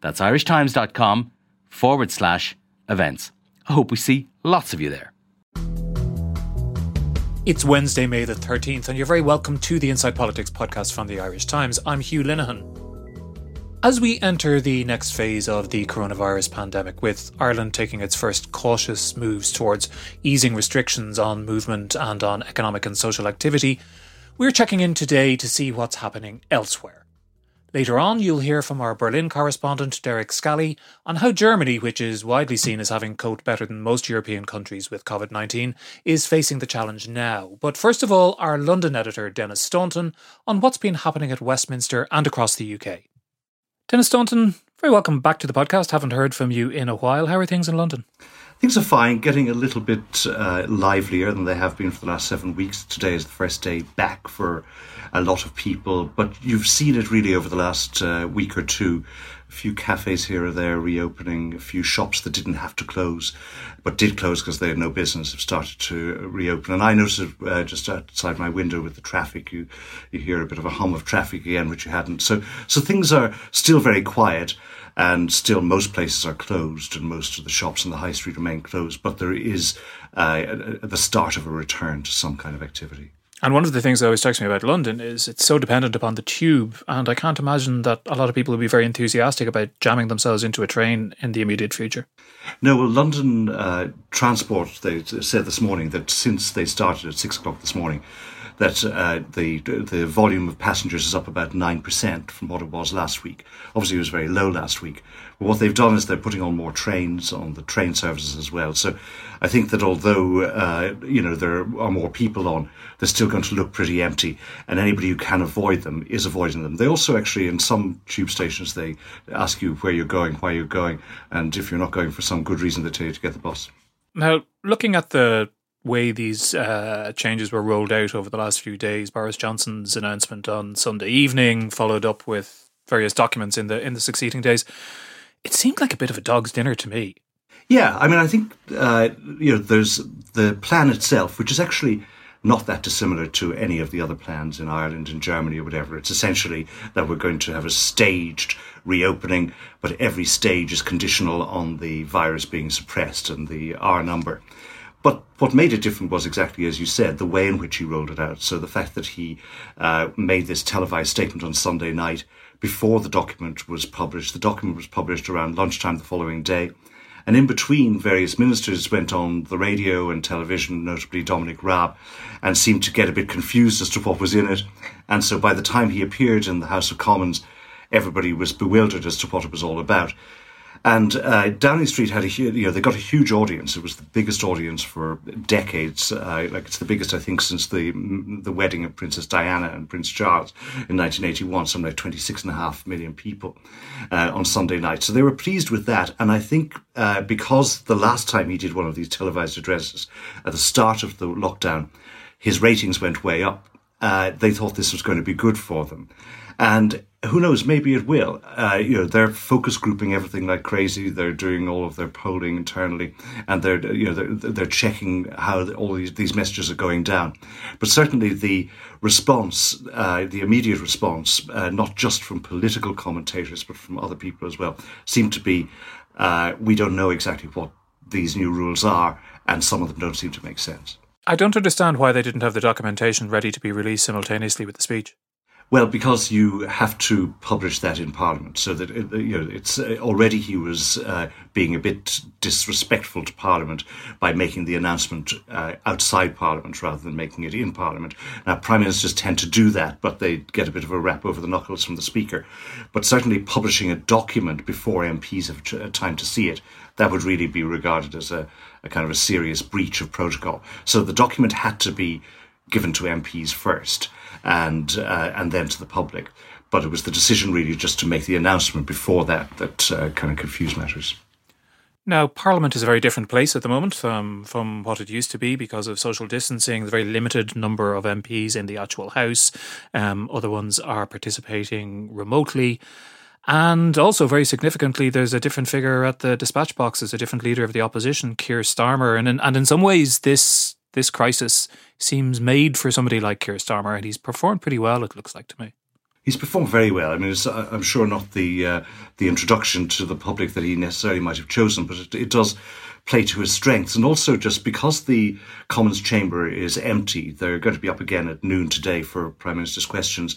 That's irishtimes.com forward slash events. I hope we see lots of you there. It's Wednesday, May the 13th, and you're very welcome to the Inside Politics podcast from the Irish Times. I'm Hugh Linehan. As we enter the next phase of the coronavirus pandemic, with Ireland taking its first cautious moves towards easing restrictions on movement and on economic and social activity, we're checking in today to see what's happening elsewhere. Later on, you'll hear from our Berlin correspondent Derek Scally on how Germany, which is widely seen as having coped better than most European countries with COVID 19, is facing the challenge now. But first of all, our London editor Denis Staunton on what's been happening at Westminster and across the UK. Denis Staunton, very welcome back to the podcast. Haven't heard from you in a while. How are things in London? Things are fine, getting a little bit uh, livelier than they have been for the last seven weeks. Today is the first day back for a lot of people, but you've seen it really over the last uh, week or two. A few cafes here or there reopening, a few shops that didn't have to close, but did close because they had no business have started to reopen. And I noticed uh, just outside my window with the traffic, you you hear a bit of a hum of traffic again, which you hadn't. So so things are still very quiet and still most places are closed and most of the shops in the high street remain closed but there is uh, the start of a return to some kind of activity and one of the things that always strikes me about London is it's so dependent upon the tube. And I can't imagine that a lot of people will be very enthusiastic about jamming themselves into a train in the immediate future. No, well, London uh, Transport, they said this morning that since they started at six o'clock this morning, that uh, the the volume of passengers is up about nine percent from what it was last week. Obviously, it was very low last week. What they've done is they're putting on more trains on the train services as well. So I think that although uh, you know there are more people on, they're still going to look pretty empty, and anybody who can avoid them is avoiding them. They also actually in some tube stations they ask you where you're going, why you're going, and if you're not going for some good reason, they tell you to get the bus. Now, looking at the way these uh, changes were rolled out over the last few days. Boris Johnson's announcement on Sunday evening, followed up with various documents in the in the succeeding days. It seemed like a bit of a dog's dinner to me. Yeah, I mean, I think uh, you know, there's the plan itself, which is actually not that dissimilar to any of the other plans in Ireland and Germany or whatever. It's essentially that we're going to have a staged reopening, but every stage is conditional on the virus being suppressed and the R number. But what made it different was exactly as you said, the way in which he rolled it out. So the fact that he uh, made this televised statement on Sunday night before the document was published. The document was published around lunchtime the following day. And in between, various ministers went on the radio and television, notably Dominic Raab, and seemed to get a bit confused as to what was in it. And so by the time he appeared in the House of Commons, everybody was bewildered as to what it was all about. And uh, Downing Street had a huge, you know, they got a huge audience. It was the biggest audience for decades. Uh, like it's the biggest, I think, since the the wedding of Princess Diana and Prince Charles in 1981. Something like 26 and a half million people uh, on Sunday night. So they were pleased with that. And I think uh, because the last time he did one of these televised addresses at the start of the lockdown, his ratings went way up. Uh, they thought this was going to be good for them. And who knows? Maybe it will. Uh, you know, they're focus grouping everything like crazy. They're doing all of their polling internally, and they're you know they're, they're checking how all these, these messages are going down. But certainly the response, uh, the immediate response, uh, not just from political commentators but from other people as well, seemed to be, uh, we don't know exactly what these new rules are, and some of them don't seem to make sense. I don't understand why they didn't have the documentation ready to be released simultaneously with the speech. Well, because you have to publish that in Parliament, so that uh, you know it's uh, already he was uh, being a bit disrespectful to Parliament by making the announcement uh, outside Parliament rather than making it in Parliament. Now, Prime Ministers tend to do that, but they get a bit of a rap over the knuckles from the Speaker. But certainly, publishing a document before MPs have uh, time to see it, that would really be regarded as a, a kind of a serious breach of protocol. So the document had to be given to MPs first and uh, and then to the public. but it was the decision really just to make the announcement before that that uh, kind of confused matters. Now, Parliament is a very different place at the moment um, from what it used to be because of social distancing. The very limited number of MPs in the actual House. Um, other ones are participating remotely. And also, very significantly, there's a different figure at the dispatch box. A different leader of the opposition, Keir Starmer. And in, and in some ways, this this crisis seems made for somebody like Keir Starmer, and he's performed pretty well, it looks like to me. He's performed very well. I mean, I'm sure not the uh, the introduction to the public that he necessarily might have chosen, but it, it, does play to his strengths. And also, just because the Commons chamber is empty, they're going to be up again at noon today for Prime Minister's questions.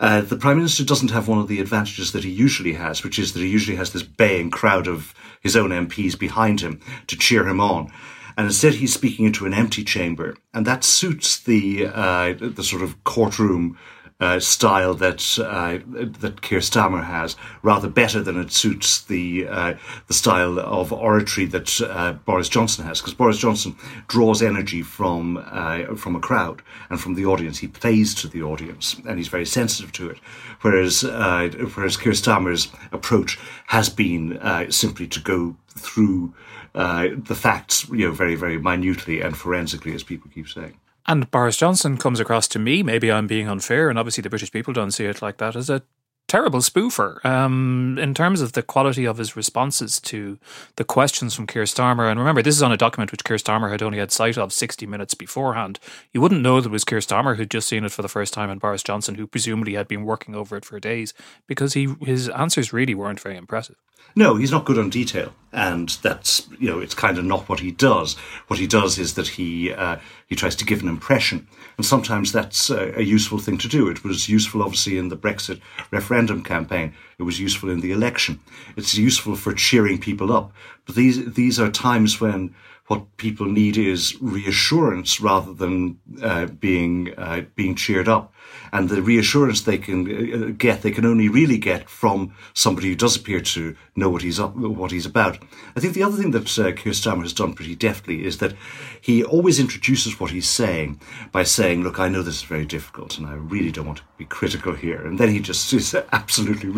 Uh, the Prime Minister doesn't have one of the advantages that he usually has, which is that he usually has this baying crowd of his own MPs behind him to cheer him on and instead he's speaking into an empty chamber, and that suits the uh, the sort of courtroom uh, style that uh, that Keir Starmer has rather better than it suits the uh, the style of oratory that uh, Boris Johnson has. Because Boris Johnson draws energy from uh, from a crowd and from the audience. He plays to the audience and he's very sensitive to it. Whereas uh, whereas Keir Starmer's approach has been simply to go through the facts, you know, very very minutely and forensically, as people keep saying. And Boris Johnson comes across to me, maybe I'm being unfair, and obviously the British people don't see it like that, as a terrible spoofer um, in terms of the quality of his responses to the questions from Keir Starmer. And remember, this is on a document which Keir Starmer had only had sight of 60 minutes beforehand. You wouldn't know that it was Keir Starmer who'd just seen it for the first time and Boris Johnson, who presumably had been working over it for days, because he his answers really weren't very impressive. No, he's not good on detail, and that's you know it's kind of not what he does. What he does is that he uh, he tries to give an impression, and sometimes that's a, a, useful thing to do. It was useful, obviously, in the Brexit referendum campaign. It was useful in the election. It's useful for cheering people up. But these these are times when what people need is reassurance rather than uh, being uh, being cheered up. And the reassurance they can uh, get, they can only really get from somebody who does appear to know what he's up, what he's about. I think the other thing that uh, Keir Starmer has done pretty deftly is that he always introduces what he's saying by saying, "Look, I know this is very difficult, and I really don't want to be critical here." And then he just is absolutely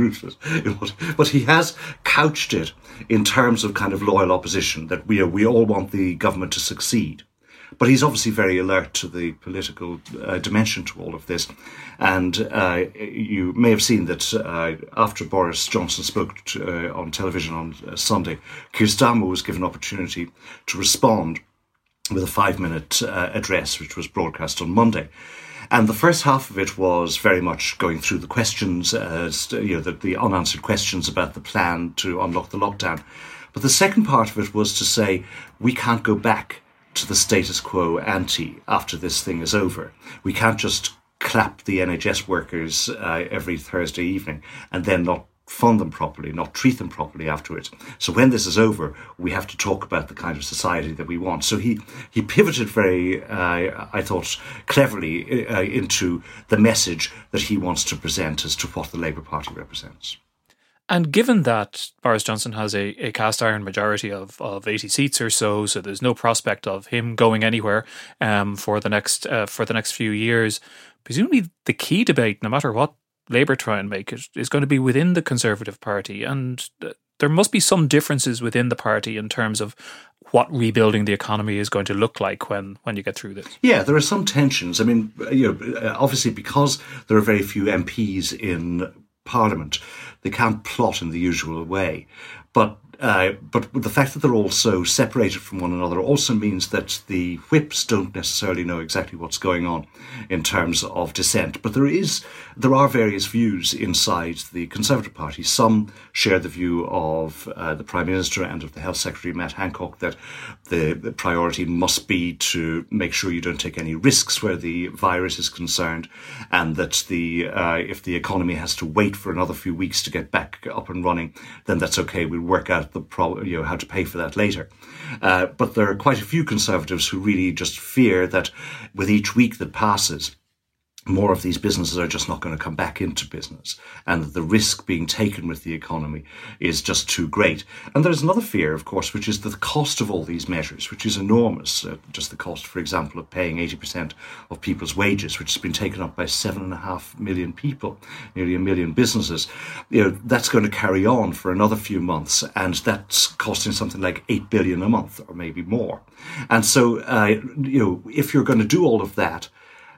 ruthless. But he has couched it in terms of kind of loyal opposition that we are, we all want the government to succeed. But he's obviously very alert to the political uh, dimension to all of this. And uh, you may have seen that uh, after Boris Johnson spoke to, uh, on television on uh, Sunday, Starmer was given opportunity to respond with a five minute uh, address, which was broadcast on Monday. And the first half of it was very much going through the questions, you know, the, the unanswered questions about the plan to unlock the lockdown. But the second part of it was to say, we can't go back to the status quo ante after this thing is over. We can't just clap the NHS workers uh, every Thursday evening and then not fund them properly, not treat them properly afterwards. So when this is over, we have to talk about the kind of society that we want. So he he pivoted very, uh, I thought, cleverly uh, into the message that he wants to present as to what the Labour Party represents. And given that Boris Johnson has a, a cast iron majority of, of 80 seats or so, so there's no prospect of him going anywhere um, for the next uh, for the next few years, presumably the key debate, no matter what Labour try and make it, is going to be within the Conservative Party. And there must be some differences within the party in terms of what rebuilding the economy is going to look like when when you get through this. Yeah, there are some tensions. I mean, you know, obviously because there are very few MPs in Parliament, they can't plot in the usual way. But uh, but the fact that they're all so separated from one another also means that the whips don't necessarily know exactly what's going on in terms of dissent. But there is there are various views inside the Conservative Party. Some share the view of uh, the Prime Minister and of the Health Secretary Matt Hancock that the, the priority must be to make sure you don't take any risks where the virus is concerned, and that the uh, if the economy has to wait for another few weeks to get back up and running, then that's okay. We'll work out the pro- you know how to pay for that later. Uh, but there are quite a few conservatives who really just fear that with each week that passes, more of these businesses are just not going to come back into business and the risk being taken with the economy is just too great. And there's another fear, of course, which is the cost of all these measures, which is enormous. Uh, just the cost, for example, of paying 80% of people's wages, which has been taken up by seven and a half million people, nearly a million businesses. You know, that's going to carry on for another few months and that's costing something like 8 billion a month or maybe more. And so, uh, you know, if you're going to do all of that,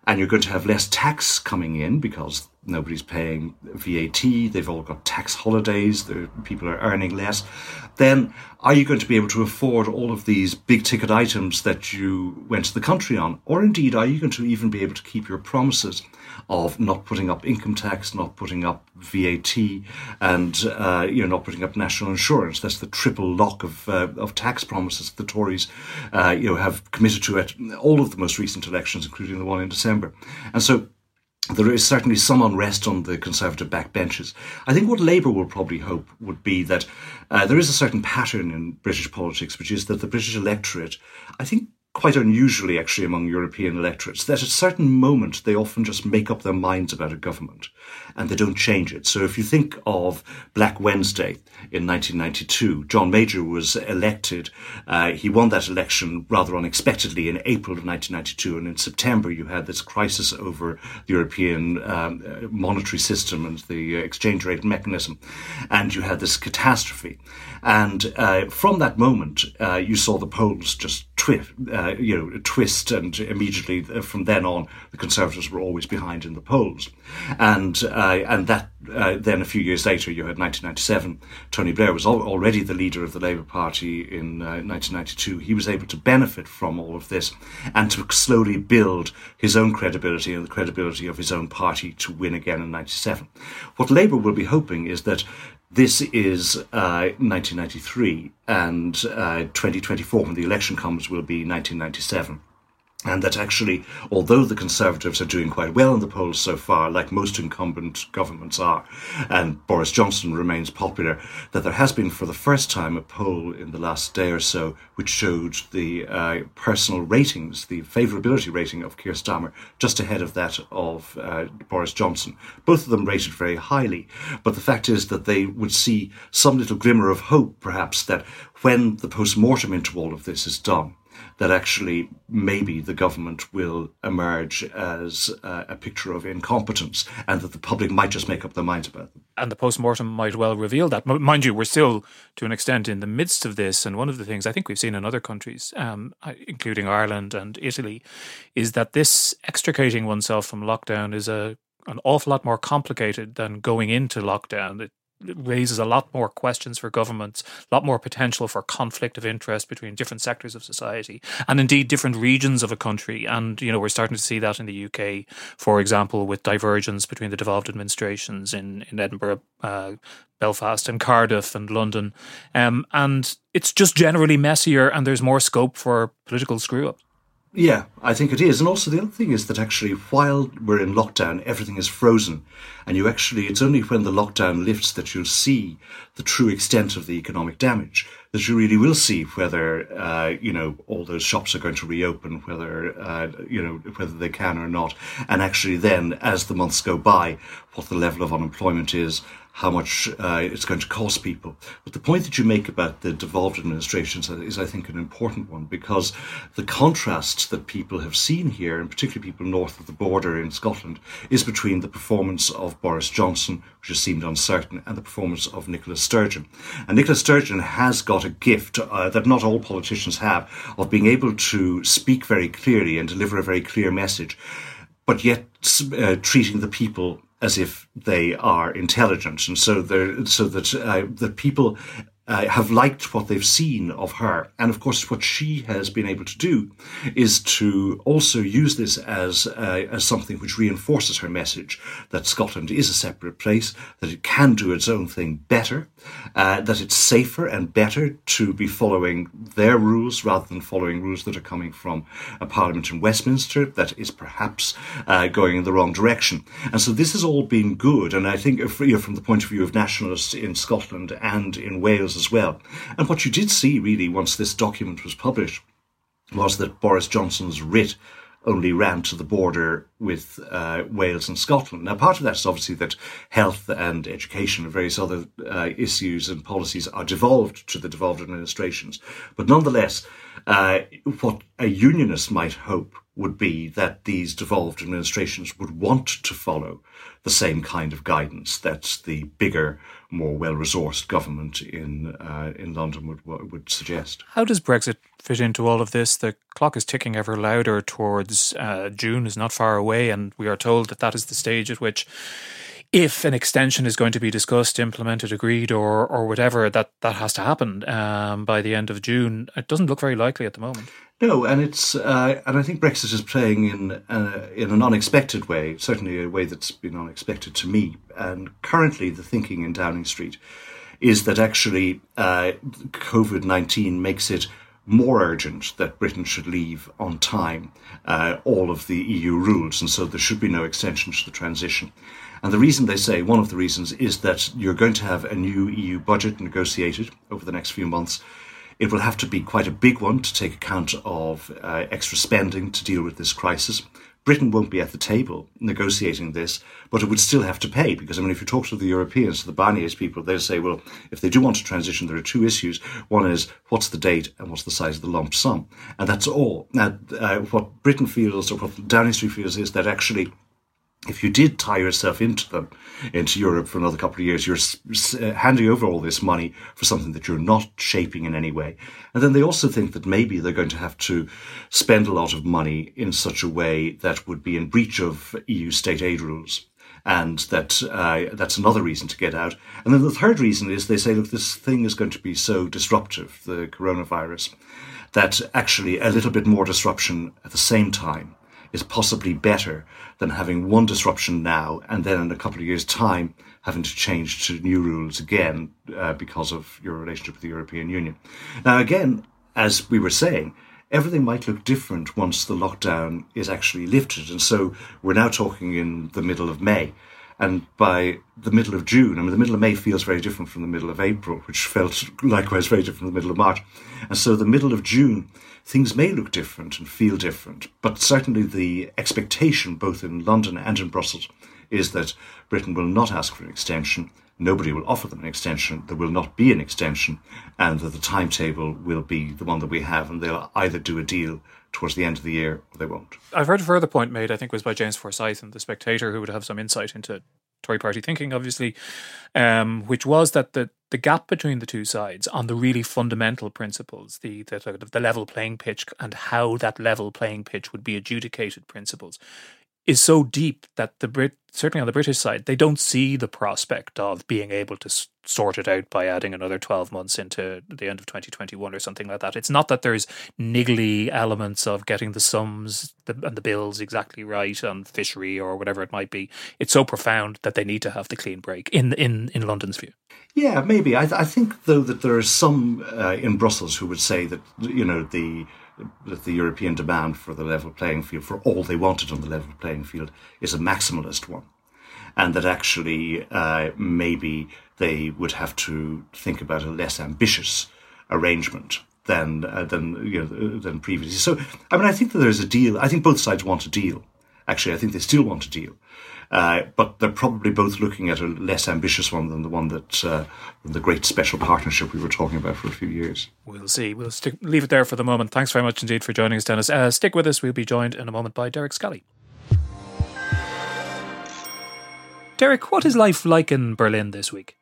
and you're going to have less tax coming in because nobody's paying VAT, they've all got tax holidays, the people are earning less, then are you going to be able to afford all of these big ticket items that you went to the country on? Or indeed, are you going to even be able to keep your promises of not putting up income tax, not putting up VAT, and uh, you know not putting up national insurance? That's the triple lock of uh, of tax promises the Tories uh, you know have committed to at all of the most recent elections, including the one in December. And so there is certainly some unrest on the Conservative backbenches. I think what Labour will probably hope would be that uh, there is a certain pattern in British politics, which is that the British electorate, I think quite unusually actually among European electorates, that at a certain moment they often just make up their minds about a government and they don't change it. So if you think of Black Wednesday in 1992, John Major was elected. Uh, he won that election rather unexpectedly in April of 1992, and in September you had this crisis over the European um, uh, monetary system and the exchange rate mechanism, and you had this catastrophe. And uh, from that moment, uh, you saw the polls just twist, uh, you know, a twist, and immediately uh, from then on, the Conservatives were always behind in the polls. And uh, and that uh, then a few years later, you had 1997. Tony Blair was al- already the leader of the Labour Party in 1992. He was able to benefit from all of this and to slowly build his own credibility and the credibility of his own party to win again in 97. What Labour will be hoping is that this is uh, 1993, and uh, 2024, when the election comes, will be 1997 and that actually, although the Conservatives are doing quite well in the polls so far, like most incumbent governments are, and Boris Johnson remains popular, that there has been for the first time a poll in the last day or so which showed the uh, personal ratings, the favourability rating of Keir Starmer, just ahead of that of uh, Boris Johnson. Both of them rated very highly, but the fact is that they would see some little glimmer of hope, perhaps, that when the post mortem into all of this is done, that actually maybe the government will emerge as uh, a picture of incompetence and that the public might just make up their minds about them. And the post mortem might well reveal that. Mind you, we're still to an extent in the midst of this. And one of the things I think we've seen in other countries, um, including Ireland and Italy, is that this extricating oneself from lockdown is a an awful lot more complicated than going into lockdown. It raises a lot more questions for governments, a lot more potential for conflict of interest between different sectors of society and indeed different regions of a country. And, you know, we're starting to see that in the UK, for example, with divergence between the devolved administrations in, in Edinburgh, uh, Belfast and Cardiff and London. Um, and it's just generally messier and there's more scope for political screw up. Yeah, I think it is. And also, the other thing is that actually, while we're in lockdown, everything is frozen. And you actually, it's only when the lockdown lifts that you'll see the true extent of the economic damage, that you really will see whether, uh, you know, all those shops are going to reopen, whether, uh, you know, whether they can or not. And actually, then, as the months go by, what the level of unemployment is, how much uh, it's going to cost people. But the point that you make about the devolved administrations is, I think, an important one because the contrast that people have seen here, and particularly people north of the border in Scotland, is between the performance of Boris Johnson, which has seemed uncertain, and the performance of Nicola Sturgeon. And Nicola Sturgeon has got a gift uh, that not all politicians have of being able to speak very clearly and deliver a very clear message, but yet uh, treating the people as if they are intelligent, and so so that uh, the people uh, have liked what they've seen of her. And of course, what she has been able to do is to also use this as, uh, as something which reinforces her message that Scotland is a separate place, that it can do its own thing better, uh, that it's safer and better to be following their rules rather than following rules that are coming from a parliament in Westminster that is perhaps uh, going in the wrong direction. And so this has all been good. And I think if, you know, from the point of view of nationalists in Scotland and in Wales as well. And what you did see really once this document was published was that Boris Johnson's writ only ran to the border with uh, Wales and Scotland. Now, part of that is obviously that health and education and various other uh, issues and policies are devolved to the devolved administrations. But nonetheless, uh, what a unionist might hope would be that these devolved administrations would want to follow the same kind of guidance that the bigger, more well-resourced government in uh, in London would would suggest. How does Brexit fit into all of this? The clock is ticking ever louder towards uh, June is not far away, and we are told that that is the stage at which if an extension is going to be discussed, implemented, agreed, or or whatever, that that has to happen um, by the end of June. It doesn't look very likely at the moment. No, and it's uh, and I think Brexit is playing in uh, in an unexpected way, certainly a way that's been unexpected to me. And currently, the thinking in Downing Street is that actually uh, COVID nineteen makes it more urgent that Britain should leave on time uh, all of the EU rules, and so there should be no extension to the transition. And the reason they say, one of the reasons, is that you're going to have a new EU budget negotiated over the next few months. It will have to be quite a big one to take account of uh, extra spending to deal with this crisis. Britain won't be at the table negotiating this, but it would still have to pay because, I mean, if you talk to the Europeans, to the Barnier's people, they'll say, well, if they do want to transition, there are two issues. One is what's the date and what's the size of the lump sum. And that's all. Now, uh, what Britain feels or what Downing Street feels is that actually if you did tie yourself into them, into Europe for another couple of years, you're uh, handing over all this money for something that you're not shaping in any way. And then they also think that maybe they're going to have to spend a lot of money in such a way that would be in breach of EU state aid rules. And that uh, that's another reason to get out. And then the third reason is they say, look, this thing is going to be so disruptive, the coronavirus, that actually a little bit more disruption at the same time is possibly better than having one disruption now and then in a couple of years' time having to change to new rules again uh, because of your relationship with the European Union. Now, again, as we were saying, everything might look different once the lockdown is actually lifted. And so we're now talking in the middle of May. And by the middle of June, I mean, the middle of May feels very different from the middle of April, which felt likewise very different from the middle of March. And so the middle of June things may look different and feel different, but certainly the expectation, both in London and in Brussels, is that Britain will not ask for an extension. Nobody will offer them an extension. There will not be an extension, and that the timetable will be the one that we have, and they'll either do a deal towards the end of the year or they won't. I've heard a further point made, I think was by James Forsyth in The Spectator, who would have some insight into Tory party thinking, obviously, um, which was that the the gap between the two sides on the really fundamental principles, the, the the level playing pitch and how that level playing pitch would be adjudicated principles, is so deep that the Brit certainly on the British side they don't see the prospect of being able to sort it out by adding another 12 months into the end of 2021 or something like that. It's not that there's niggly elements of getting the sums and the bills exactly right on fishery or whatever it might be. It's so profound that they need to have the clean break in in in London's view. Yeah, maybe. I, I think though that there are some uh, in Brussels who would say that you know the that the European demand for the level playing field for all they wanted on the level playing field is a maximalist one and that actually uh, maybe they would have to think about a less ambitious arrangement than uh, than you know than previously. So I mean, I think that there's a deal. I think both sides want a deal. Actually, I think they still want a deal. Uh, but they're probably both looking at a less ambitious one than the one that uh, the great special partnership we were talking about for a few years. We'll see. We'll stick, leave it there for the moment. Thanks very much indeed for joining us, Denis. Uh, stick with us. We'll be joined in a moment by Derek Scally. Derek, what is life like in Berlin this week?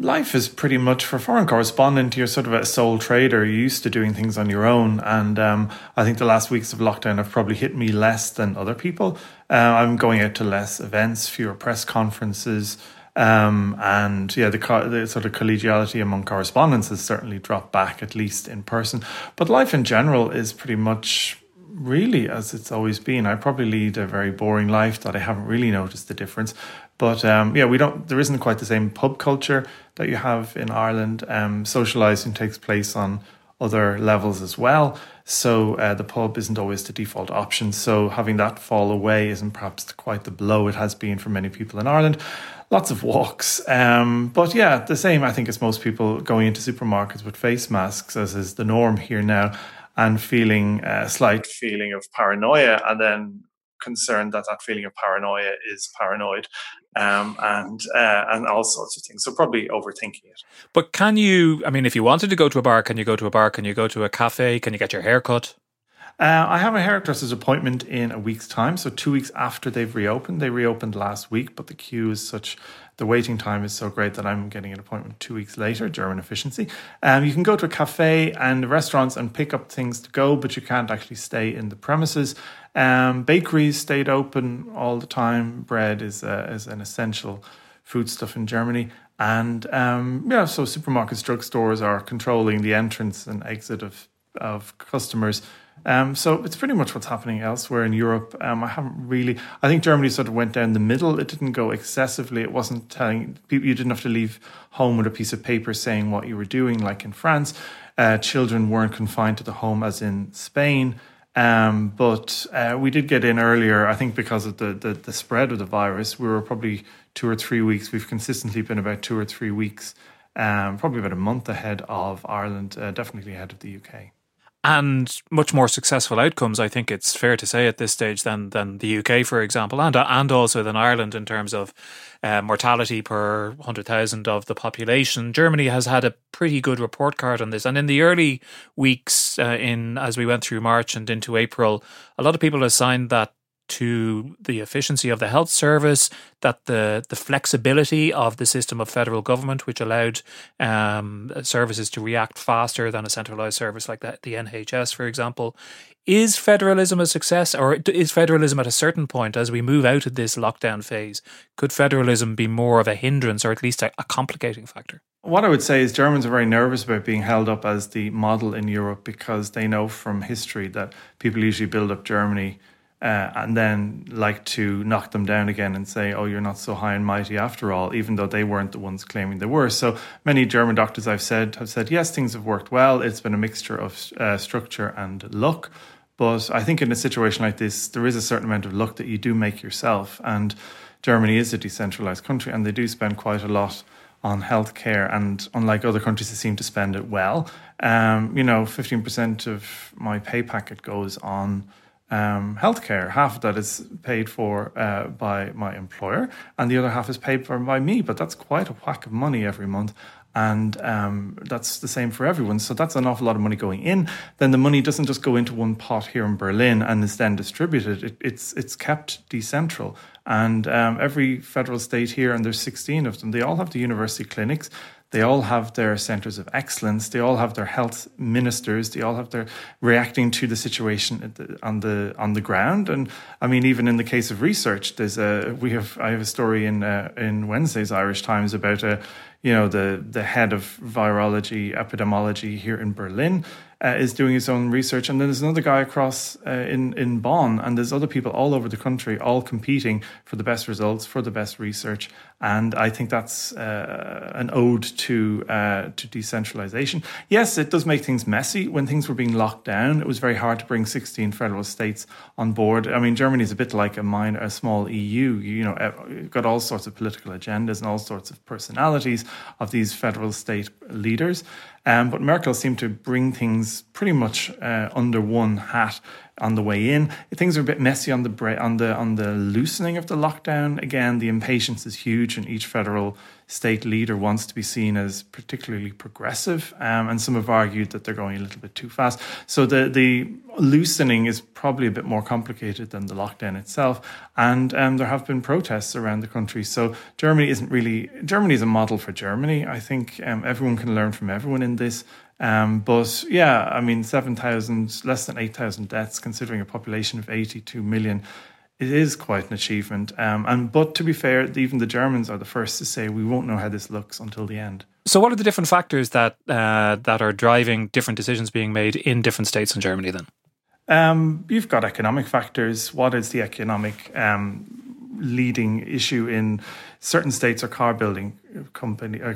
Life is pretty much for foreign correspondent. You're sort of a sole trader. You're used to doing things on your own, and um, I think the last weeks of lockdown have probably hit me less than other people. Uh, I'm going out to less events, fewer press conferences, um, and yeah, the, the, sort of collegiality among correspondents has certainly dropped back, at least in person. But life in general is pretty much really as it's always been. I probably lead a very boring life that I haven't really noticed the difference. But um, yeah, we don't. There isn't quite the same pub culture that you have in Ireland. Um, socializing takes place on other levels as well. So uh, the pub isn't always the default option. So having that fall away isn't perhaps quite the blow it has been for many people in Ireland. Lots of walks. Um, but yeah, the same, I think, as most people going into supermarkets with face masks, as is the norm here now. and feeling a slight feeling of paranoia, and then concerned that that feeling of paranoia is paranoid um, and uh, and all sorts of things. So probably overthinking it. But can you? I mean, if you wanted to go to a bar, can you go to a bar? Can you go to a cafe? Can you get your hair cut? Uh, I have a hairdresser's appointment in a week's time, so two weeks after they've reopened. They reopened last week, but the queue is such, the waiting time is so great that I'm getting an appointment two weeks later. German efficiency. Um, you can go to a cafe and restaurants and pick up things to go, but you can't actually stay in the premises. Um, bakeries stayed open all the time. Bread is uh, is an essential foodstuff in Germany, and um, yeah, so supermarkets, drugstores are controlling the entrance and exit of of customers um, so it's pretty much what's happening elsewhere in Europe. Um, I haven't really. I think Germany sort of went down the middle. It didn't go excessively. It wasn't telling people you didn't have to leave home with a piece of paper saying what you were doing, like in France. Uh, children weren't confined to the home as in Spain. Um, but uh, we did get in earlier, I think, because of the, the, the spread of the virus. We were probably two or three weeks. We've consistently been about two or three weeks, um, probably about a month ahead of Ireland, uh, definitely ahead of the UK and much more successful outcomes. I think it's fair to say at this stage than than the UK, for example, and and also than Ireland in terms of uh, mortality per hundred thousand of the population. Germany has had a pretty good report card on this, and in the early weeks, uh, in as we went through March and into April, a lot of people assigned that to the efficiency of the health service, that the the flexibility of the system of federal government, which allowed um, services to react faster than a centralized service like that, the NHS, for example. Is federalism a success, or is federalism at a certain point as we move out of this lockdown phase? Could federalism be more of a hindrance, or at least a, a complicating factor? What I would say is Germans are very nervous about being held up as the model in Europe because they know from history that people usually build up Germany uh, and then like to knock them down again and say, oh, you're not so high and mighty after all, even though they weren't the ones claiming they were. So many German doctors I've said have said, yes, things have worked well. It's been a mixture of uh, structure and luck. But I think in a situation like this, there is a certain amount of luck that you do make yourself. And Germany is a decentralized country and they do spend quite a lot on healthcare. And unlike other countries, they seem to spend it well. Um, you know, 15% of my pay packet goes on um, healthcare. Half of that is paid for uh, by my employer, and the other half is paid for by me. But that's quite a whack of money every month. And um, that's the same for everyone. So that's an awful lot of money going in. Then the money doesn't just go into one pot here in Berlin and is then distributed. It, it's it's kept decentral. And um, every federal state here, and there's 16 of them, they all have the university clinics. They all have their centers of excellence. They all have their health ministers. They all have their reacting to the situation on the on the ground. And I mean, even in the case of research, there's a we have I have a story in uh, in Wednesday's Irish Times about a you know the the head of virology epidemiology here in Berlin uh, is doing his own research, and then there's another guy across uh, in in Bonn, and there's other people all over the country, all competing for the best results, for the best research, and I think that's uh, an ode to uh, to decentralization. Yes, it does make things messy. When things were being locked down, it was very hard to bring 16 federal states on board. I mean, Germany is a bit like a minor, a small EU. You know, got all sorts of political agendas and all sorts of personalities of these federal state leaders. Um, but Merkel seemed to bring things pretty much uh, under one hat on the way in. Things are a bit messy on the on the on the loosening of the lockdown. Again, the impatience is huge, and each federal state leader wants to be seen as particularly progressive. Um, and some have argued that they're going a little bit too fast. So the the loosening is probably a bit more complicated than the lockdown itself. And um, there have been protests around the country. So Germany isn't really Germany is a model for Germany. I think um, everyone can learn from everyone in this. Um, but yeah, I mean, 7,000, less than 8,000 deaths, considering a population of 82 million, it is quite an achievement. Um, and But to be fair, even the Germans are the first to say we won't know how this looks until the end. So, what are the different factors that uh, that are driving different decisions being made in different states in Germany? Then, um, you've got economic factors. What is the economic um, leading issue in certain states are car building company. Uh,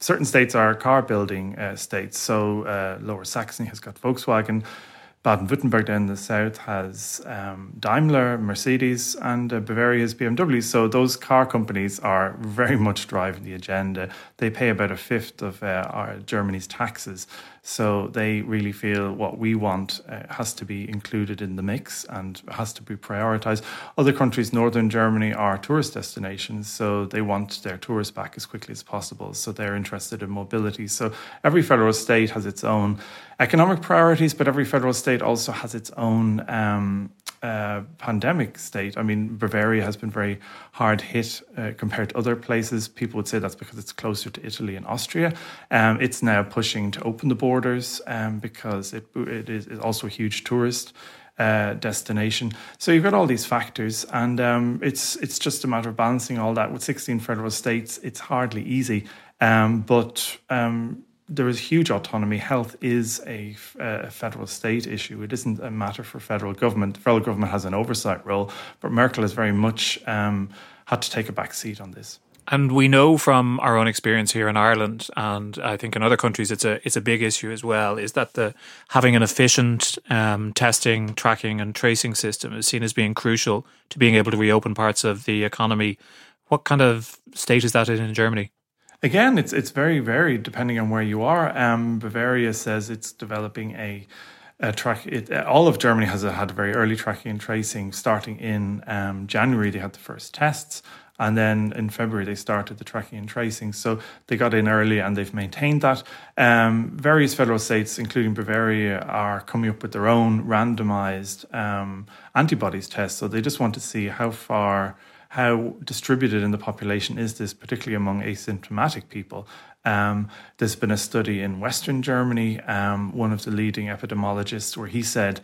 certain states are car building uh, states. So uh, Lower Saxony has got Volkswagen Baden-Württemberg down in the south has um, Daimler, Mercedes, and uh, Bavaria has BMW. So those car companies are very much driving the agenda. They pay about a fifth of uh, our, Germany's taxes. So they really feel what we want uh, has to be included in the mix and has to be prioritized. Other countries, northern Germany, are tourist destinations, so they want their tourists back as quickly as possible. So they're interested in mobility. So every federal state has its own economic priorities, but every federal state also has its own um, uh, pandemic state. I mean, Bavaria has been very hard hit uh, compared to other places. People would say that's because it's closer to Italy and Austria. Um, it's now pushing to open the borders um, because it, it is also a huge tourist. Uh, destination. So you've got all these factors, and um, it's it's just a matter of balancing all that. With 16 federal states, it's hardly easy, um, but um, there is huge autonomy. Health is a, a, federal state issue. It isn't a matter for federal government. The federal government has an oversight role, but Merkel has very much um, had to take a back seat on this. And we know from our own experience here in Ireland, and I think in other countries, it's a it's a big issue as well. Is that the having an efficient um, testing, tracking, and tracing system is seen as being crucial to being able to reopen parts of the economy. What kind of state is that in, in Germany? Again, it's it's very varied depending on where you are. Um, Bavaria says it's developing a, a track. It, all of Germany has a, had very early tracking and tracing. Starting in um, January, they had the first tests, and then in February they started the tracking and tracing. So they got in early and they've maintained that. Um, various federal states, including Bavaria, are coming up with their own randomized um, antibodies tests. So they just want to see how far how distributed in the population is this, particularly among asymptomatic people. Um, there's been a study in Western Germany, um, one of the leading epidemiologists, where he said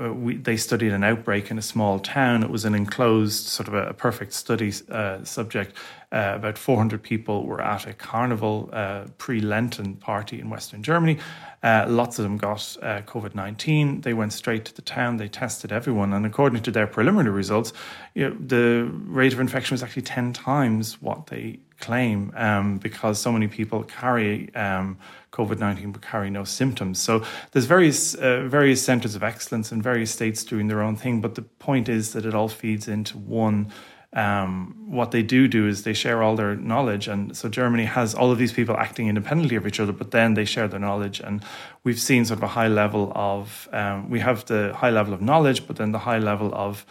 uh, we, they studied an outbreak in a small town. It was an enclosed, sort of a, a perfect study uh, subject. Uh, about 400 people were at a carnival uh, pre Lenten party in Western Germany. Uh, lots of them got uh, COVID 19. They went straight to the town, they tested everyone. And according to their preliminary results, you know, the rate of infection was actually 10 times what they claim um, because so many people carry um, COVID 19 but carry no symptoms. So there's various, uh, various centers of excellence in various states doing their own thing. But the point is that it all feeds into one um, what they do do is they share all their knowledge. And so Germany has all of these people acting independently of each other, but then they share their knowledge. And we've seen sort of a high level of, um, we have the high level of knowledge, but then the high level of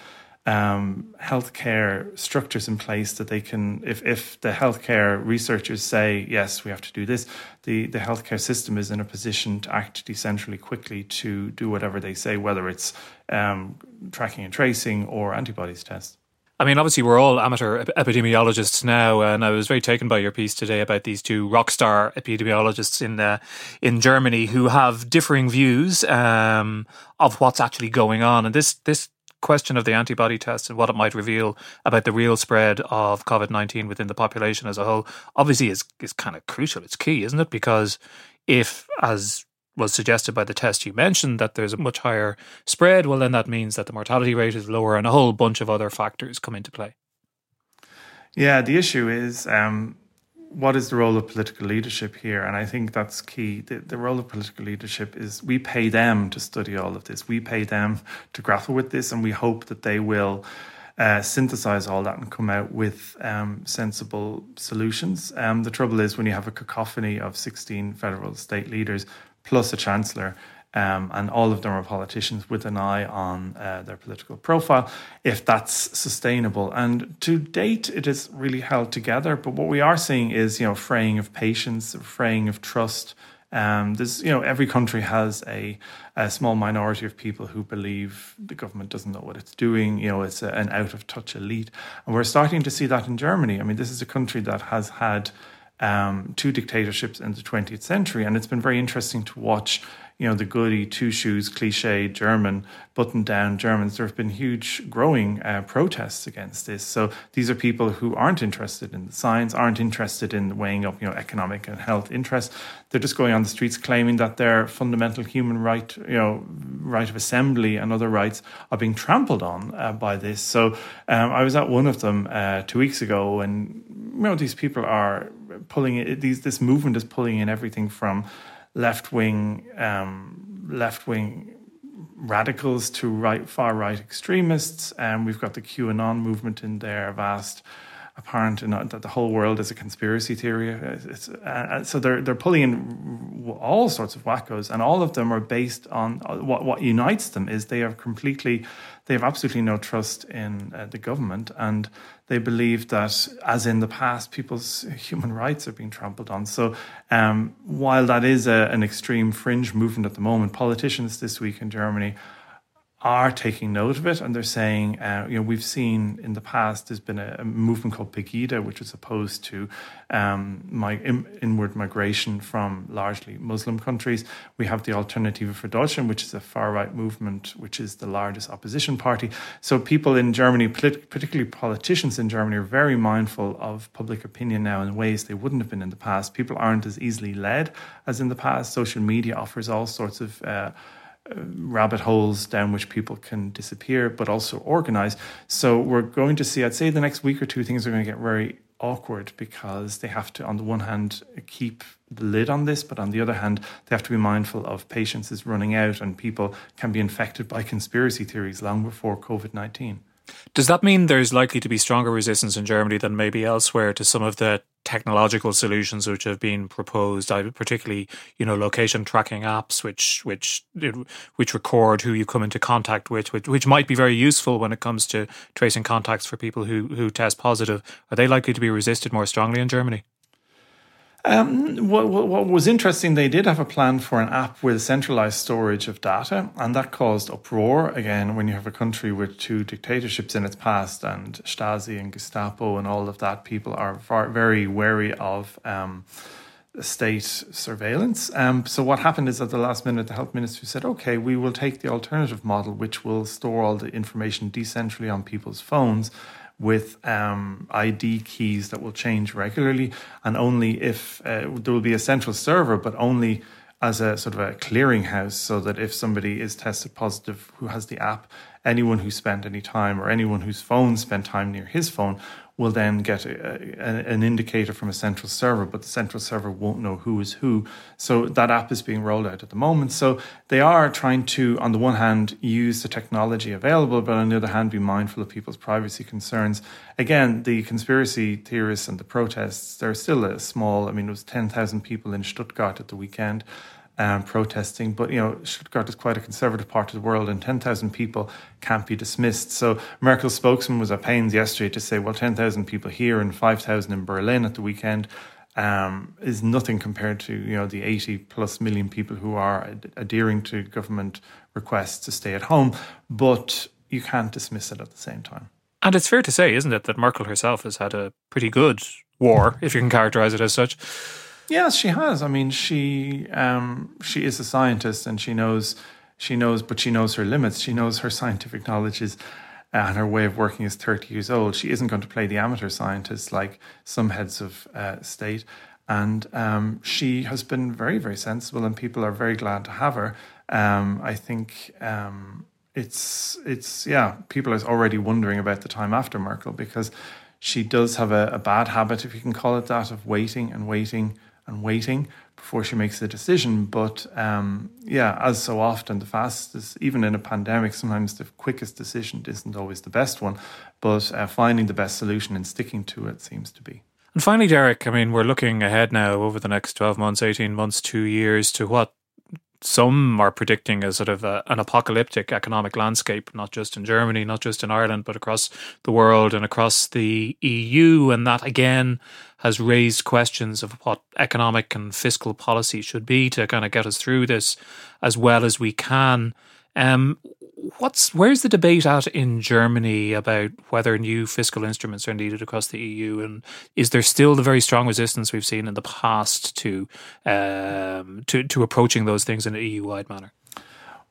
um, healthcare structures in place that they can, if, if the healthcare researchers say, yes, we have to do this, the, the healthcare system is in a position to act decentrally quickly to do whatever they say, whether it's um, tracking and tracing or antibodies tests. I mean, obviously, we're all amateur epidemiologists now, and I was very taken by your piece today about these two rock star epidemiologists in uh, in Germany who have differing views um, of what's actually going on. And this this question of the antibody test and what it might reveal about the real spread of COVID nineteen within the population as a whole, obviously, is is kind of crucial. It's key, isn't it? Because if, as was suggested by the test you mentioned that there's a much higher spread, well, then that means that the mortality rate is lower and a whole bunch of other factors come into play. Yeah, the issue is um, what is the role of political leadership here? And I think that's key. The, the, role of political leadership is we pay them to study all of this, we pay them to grapple with this, and we hope that they will. Uh, synthesize all that and come out with um, sensible solutions. Um, the trouble is when you have a cacophony of 16 federal state leaders plus a chancellor. Um, and all of them are politicians with an eye on uh, their political profile, if that's sustainable. And to date, it is really held together. But what we are seeing is, you know, fraying of patience, fraying of trust. Um, there's, you know, every country has a, a, small minority of people who believe the government doesn't know what it's doing. You know, it's a, an out of touch elite, and we're starting to see that in Germany. I mean, this is a country that has had um, two dictatorships in the 20th century. And it's been very interesting to watch, you know, the goody two shoes cliche German, button down Germans. There have been huge growing uh, protests against this. So these are people who aren't interested in the science, aren't interested in weighing up, you know, economic and health interests. They're just going on the streets claiming that their fundamental human right, you know, right of assembly and other rights are being trampled on uh, by this. So um, I was at one of them uh, two weeks ago, and you know, these people are pulling it. These this movement is pulling in everything from left wing um, left wing radicals to right far right extremists, and we've got the QAnon movement in there, vast apparent in, that the whole world is a conspiracy theory. Uh, so they're they're pulling in all sorts of wackos, and all of them are based on uh, what what unites them is they are completely they have absolutely no trust in uh, the government, and they believe that, as in the past, people's human rights are being trampled on. So, um, while that is a, an extreme fringe movement at the moment, politicians this week in Germany are taking note of it and they're saying, uh, you know, we've seen in the past there's been a, a movement called Pegida, which is opposed to um, my in, inward migration from largely Muslim countries. We have the Alternative for Deutschland, which is a far right movement, which is the largest opposition party. So people in Germany, particularly politicians in Germany, are very mindful of public opinion now in ways they wouldn't have been in the past. People aren't as easily led as in the past. Social media offers all sorts of uh, rabbit holes down which people can disappear, but also organize. So we're going to see, I'd say the next week or two, things are going to get very awkward because they have to, on the one hand, keep the lid on this, but on the other hand, they have to be mindful of patience is running out and people can be infected by conspiracy theories long before COVID 19. Does that mean there's likely to be stronger resistance in Germany than maybe elsewhere to some of the technological solutions which have been proposed, particularly you know location tracking apps, which which which record who you come into contact with, which, which might be very useful when it comes to tracing contacts for people who who test positive. Are they likely to be resisted more strongly in Germany? Um, what, what, was interesting, they did have a plan for an app with centralized storage of data, and that caused uproar. Again, when you have a country with two dictatorships in its past, and Stasi and Gestapo and all of that, people are far, very wary of um, state surveillance. Um, so, what happened is at the last minute, the health ministry said, okay, we will take the alternative model, which will store all the information decentrally on people's phones with um, ID keys that will change regularly, and only if uh, there will be a central server, but only as a sort of a clearinghouse, so that if somebody is tested positive who has the app, anyone who spent any time or anyone whose phone spent time near his phone will then get a, a, an indicator from a central server, but the central server won't know who is who. So that app is being rolled out at the moment. So they are trying to, on the one hand, use the technology available, but on the other hand, be mindful of people's privacy concerns. Again, the conspiracy theorists and the protests, they're still a small, I mean, it was 10,000 people in Stuttgart at the weekend um, protesting. But you know, Stuttgart is quite a conservative part of the world, and ten thousand people can't be dismissed. So Merkel's spokesman was at pains yesterday to say, well, ten thousand people here and five thousand in Berlin at the weekend. Um, is nothing compared to you know the 80 plus million people who are ad- adhering to government requests to stay at home, but you can't dismiss it at the same time. And it's fair to say, isn't it, that Merkel herself has had a pretty good war, if you can characterize it as such. Yes, she has. I mean, she um, she is a scientist, and she knows she knows, but she knows her limits. She knows her scientific knowledge is and her way of working is 30 years old. She isn't going to play the amateur scientist like some heads of uh, state. And um, she has been very, very sensible, and people are very glad to have her. Um, I think um, it's it's yeah, people are already wondering about the time after Merkel because she does have a, a bad habit, if you can call it that, of waiting and waiting and waiting before she makes a decision. But um, yeah, as so often, the fastest, even in a pandemic, sometimes the quickest decision isn't always the best one, but uh, finding the best solution and sticking to it seems to be. And finally, Derek, I mean, we're looking ahead now over the next 12 months, 18 months, two years to what some are predicting a sort of a, an apocalyptic economic landscape, not just in Germany, not just in Ireland, but across the world and across the EU. And that again has raised questions of what economic and fiscal policy should be to kind of get us through this as well as we can. Um, what's where's the debate at in Germany about whether new fiscal instruments are needed across the EU, and is there still the very strong resistance we've seen in the past to um, to to approaching those things in an EU wide manner?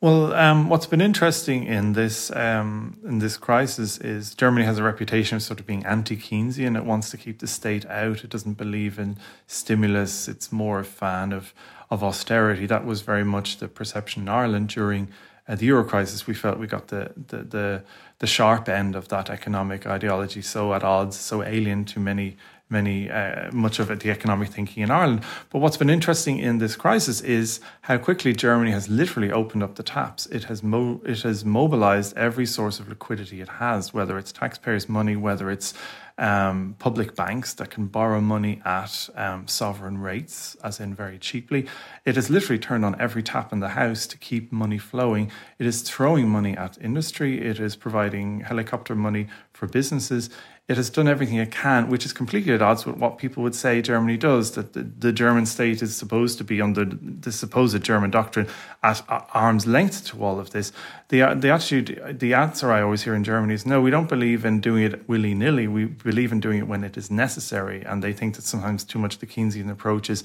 Well, um, what's been interesting in this um, in this crisis is Germany has a reputation of sort of being anti-Keynesian. It wants to keep the state out. It doesn't believe in stimulus. It's more a fan of of austerity. That was very much the perception in Ireland during uh, the euro crisis, we felt we got the, the, the the sharp end of that economic ideology, so at odds, so alien to many many uh, much of it, the economic thinking in Ireland. But what's been interesting in this crisis is how quickly Germany has literally opened up the taps. It has mo- it has mobilized every source of liquidity it has, whether it's taxpayers' money, whether it's um, public banks that can borrow money at um, sovereign rates, as in very cheaply. It has literally turned on every tap in the house to keep money flowing. It is throwing money at industry. It is providing helicopter money for businesses it has done everything it can, which is completely at odds with what people would say Germany does. That the, the German state is supposed to be under the supposed German doctrine at arm's length to all of this. The the attitude, the answer I always hear in Germany is no, we don't believe in doing it willy nilly. We believe in doing it when it is necessary, and they think that sometimes too much the Keynesian approach is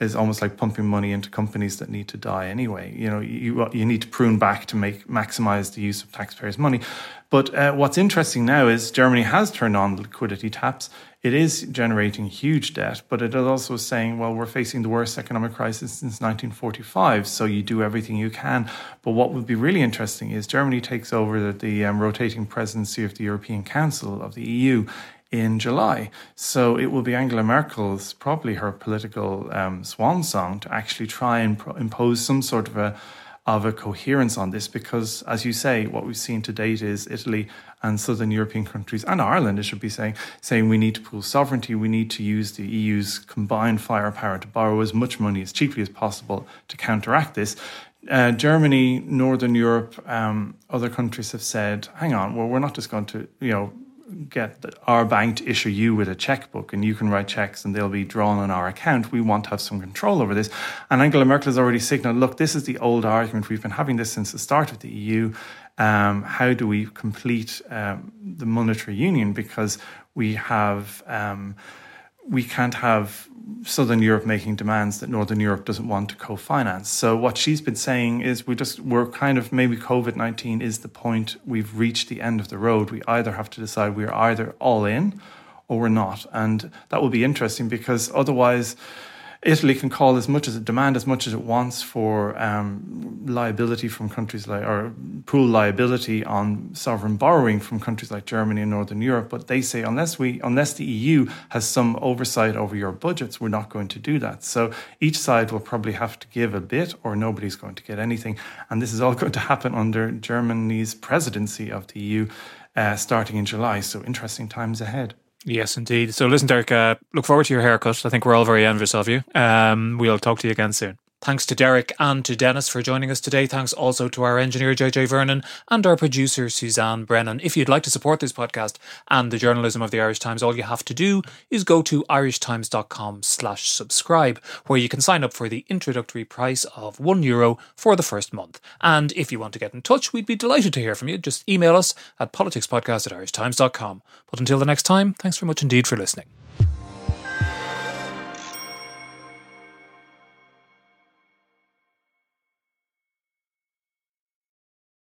is almost like pumping money into companies that need to die anyway. You know, you you need to prune back to make maximize the use of taxpayers' money. But uh, what's interesting now is Germany has turned on liquidity taps. It is generating huge debt, but it is also saying, well, we're facing the worst economic crisis since 1945, so you do everything you can. But what would be really interesting is Germany takes over the, the um, rotating presidency of the European Council of the EU in July. So it will be Angela Merkel's, probably her political um, swan song, to actually try and pro- impose some sort of a of a coherence on this because, as you say, what we've seen to date is Italy and southern European countries and Ireland, it should be saying, saying we need to pool sovereignty, we need to use the EU's combined firepower to borrow as much money as cheaply as possible to counteract this. Uh, Germany, Northern Europe, um, other countries have said, hang on, well, we're not just going to, you know, get our bank to issue you with a checkbook and you can write checks and they'll be drawn on our account. We want to have some control over this. And Angela Merkel has already signaled look, this is the old argument. We've been having this since the start of the EU. Um, how do we complete um, the monetary union? Because we have. Um, we can't have Southern Europe making demands that Northern Europe doesn't want to co-finance. So what she's been saying is we just we're kind of maybe COVID nineteen is the point we've reached the end of the road. We either have to decide we're either all in or we're not, and that will be interesting because otherwise Italy can call as much as it demand as much as it wants for um, liability from countries like or pool liability on sovereign borrowing from countries like Germany and Northern Europe. But they say unless we unless the EU has some oversight over your budgets, we're not going to do that. So each side will probably have to give a bit, or nobody's going to get anything. And this is all going to happen under Germany's presidency of the EU, uh, starting in July. So interesting times ahead. Yes, indeed. So, listen, Derek, uh, look forward to your haircut. I think we're all very envious of you. Um, we'll talk to you again soon. Thanks to Derek and to Denis for joining us today. Thanks also to our engineer JJ Vernon and our producer Suzanne Brennan. If you'd like to support this podcast and the journalism of the Irish Times, all you have to do is go to irishtimes.com slash subscribe, where you can sign up for the introductory price of one euro for the first month. And if you want to get in touch, we'd be delighted to hear from you. Just email us at politicspodcast at irishtimes.com. But until the next time, thanks very much indeed for listening.